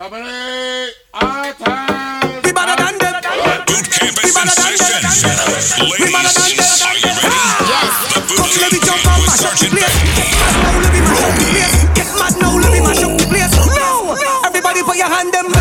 We is ah! Get mad now, let me mash up the place. Get mad now, let me mash up the place. Everybody put your hand them.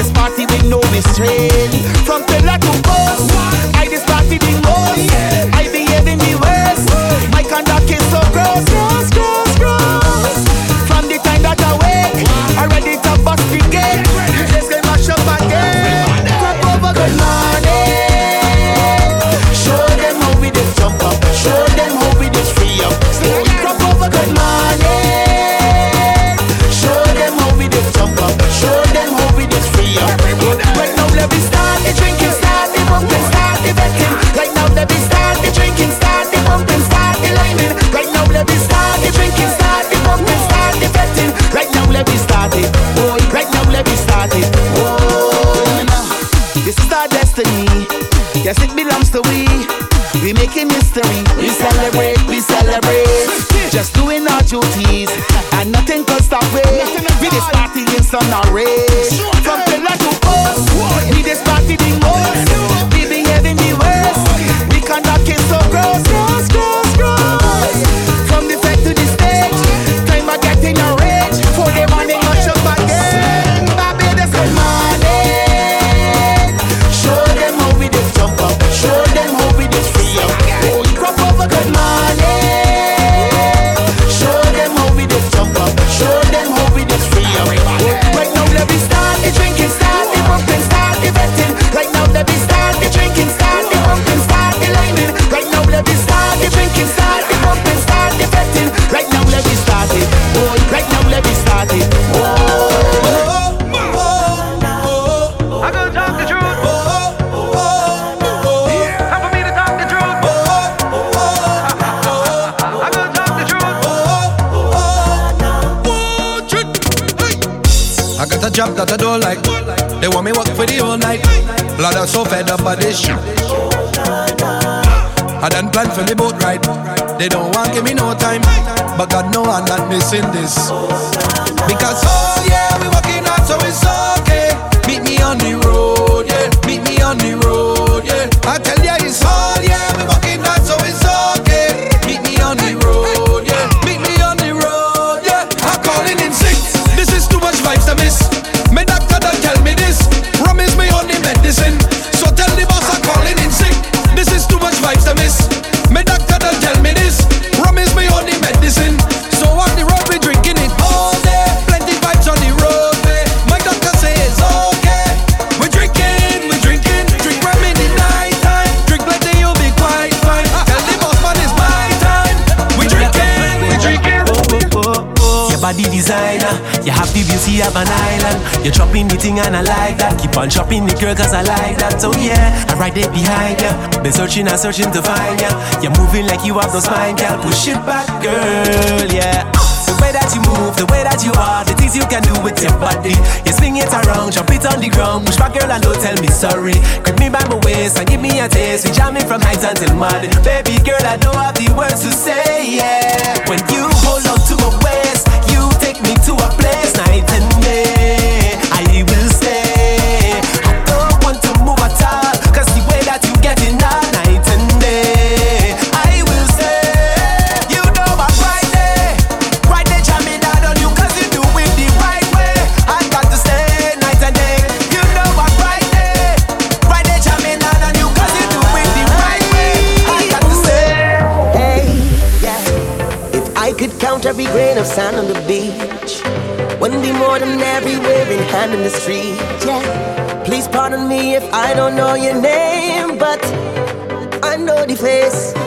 This party with no restraint. From Tel misery But God know I'm not missing this. Because, oh yeah. body designer. You have the beauty of an island. You're dropping the thing and I like that. Keep on dropping the girl cause I like that. So yeah, I'm right there behind ya. Been searching and searching to find ya. You're moving like you have no spine, girl. Push it back, girl, yeah. The way that you move, the way that you are, the things you can do with your body. You swing it around, jump it on the ground, push back, girl, and don't tell me sorry. Grip me by my waist and give me a taste. We jamming from night until morning, baby girl. I don't have the words to say, yeah. When you hold on to my waist to a place night and day. I will stay. I don't want to move at the way that you get in night and day. I will stay. You know I'm jamming on you do it the right way. I got to stay night and day. You know I'm jamming on you do it the right way. I got to stay. Hey, yeah. If I could count every grain of sand on the beach in the street. Yeah. Please pardon me if I don't know your name, but I know the face.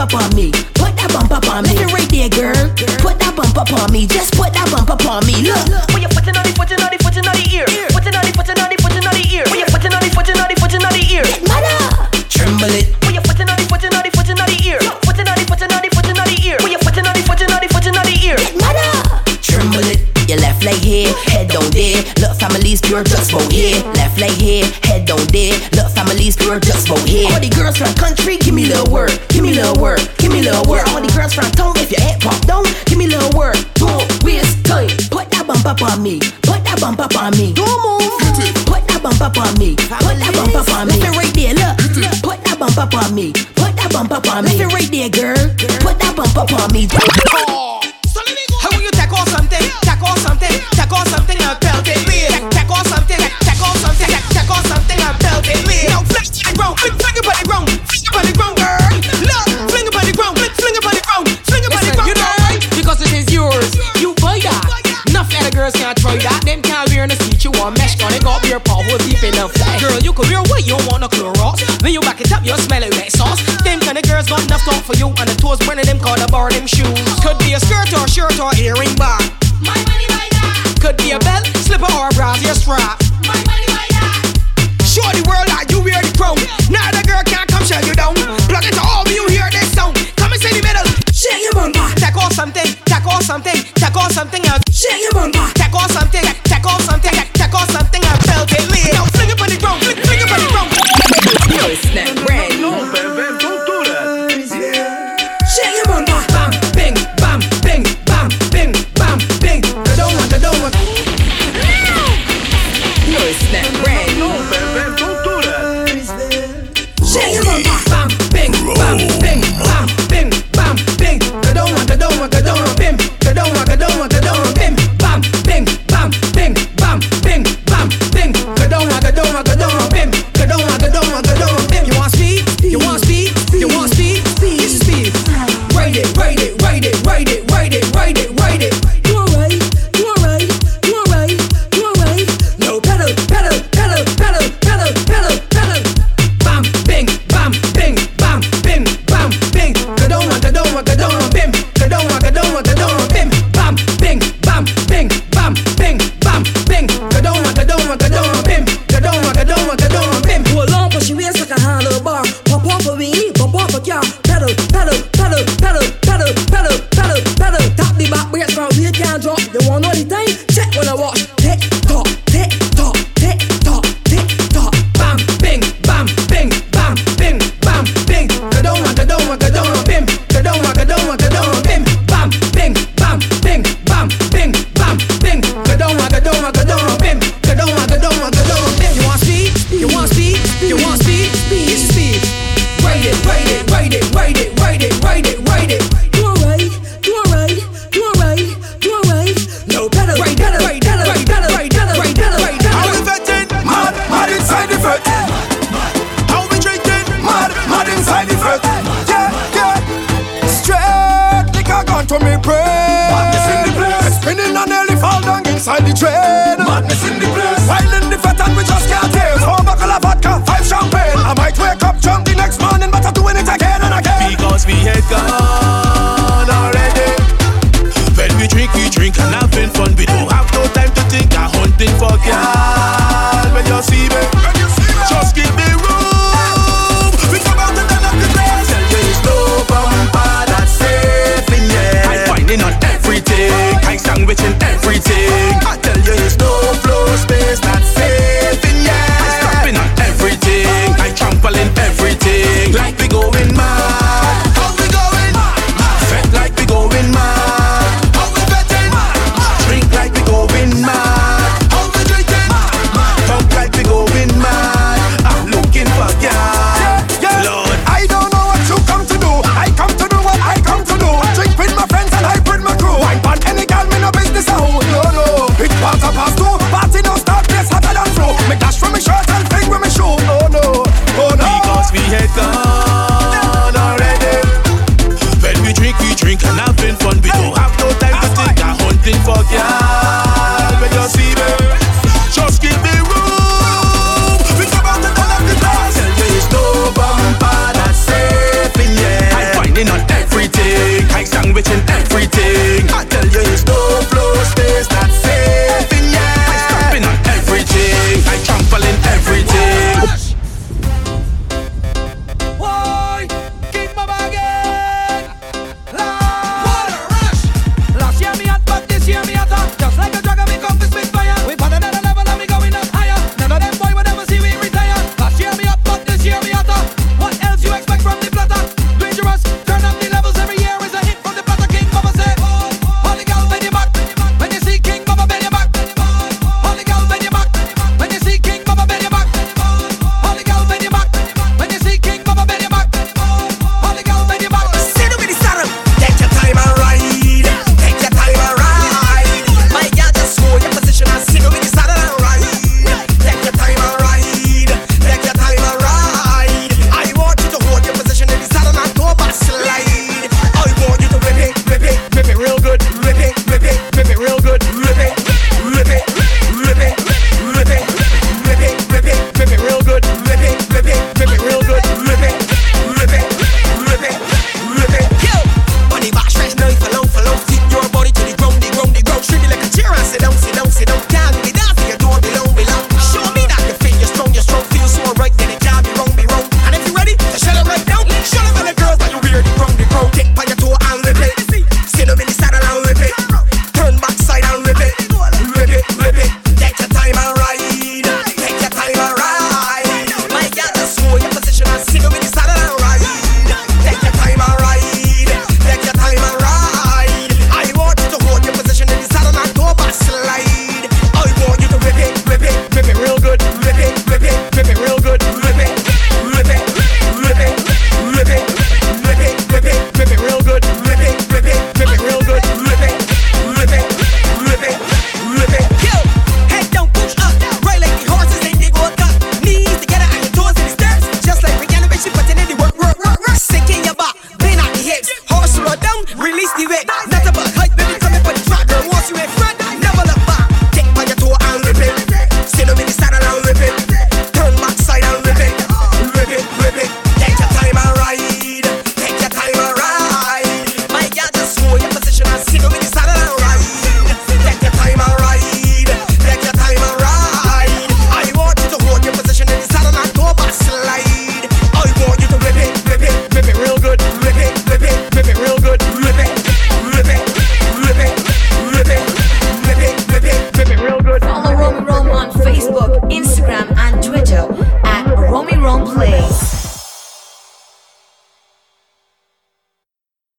Up on me. Put that bump up on me. Right there, girl. Put that bump up on me. Just put that bump up on me. Look. That bump up on me. Left it right there, girl. Put that bump up on me. How will you tackle something? Tackle something. Tackle something and belt it with. Tackle something. Tackle something. Tackle something and belt it with. Now fling it round. Fling fling it on the ground. Fling it on the ground, girl. Look. Fling it on the ground. Fling fling it on the ground. Fling it on the Listen, ground, you know girl. why? Because it is yours. You buy that. Enough other girls can't try that. Them can't wear in the seat. You want mesh on it. Got your paw hole deep in the flesh. Girl, you could wear what you want no Clorox. When you back it up, you smell it like sauce. Girls got enough talk for you. And the toes burning them call the bar them shoes. Could be a skirt or a shirt or earring bar. My money buy that. Could be a belt, slipper or a brassiere strap. My money buy that. Show the world that you wear the crown. Now the girl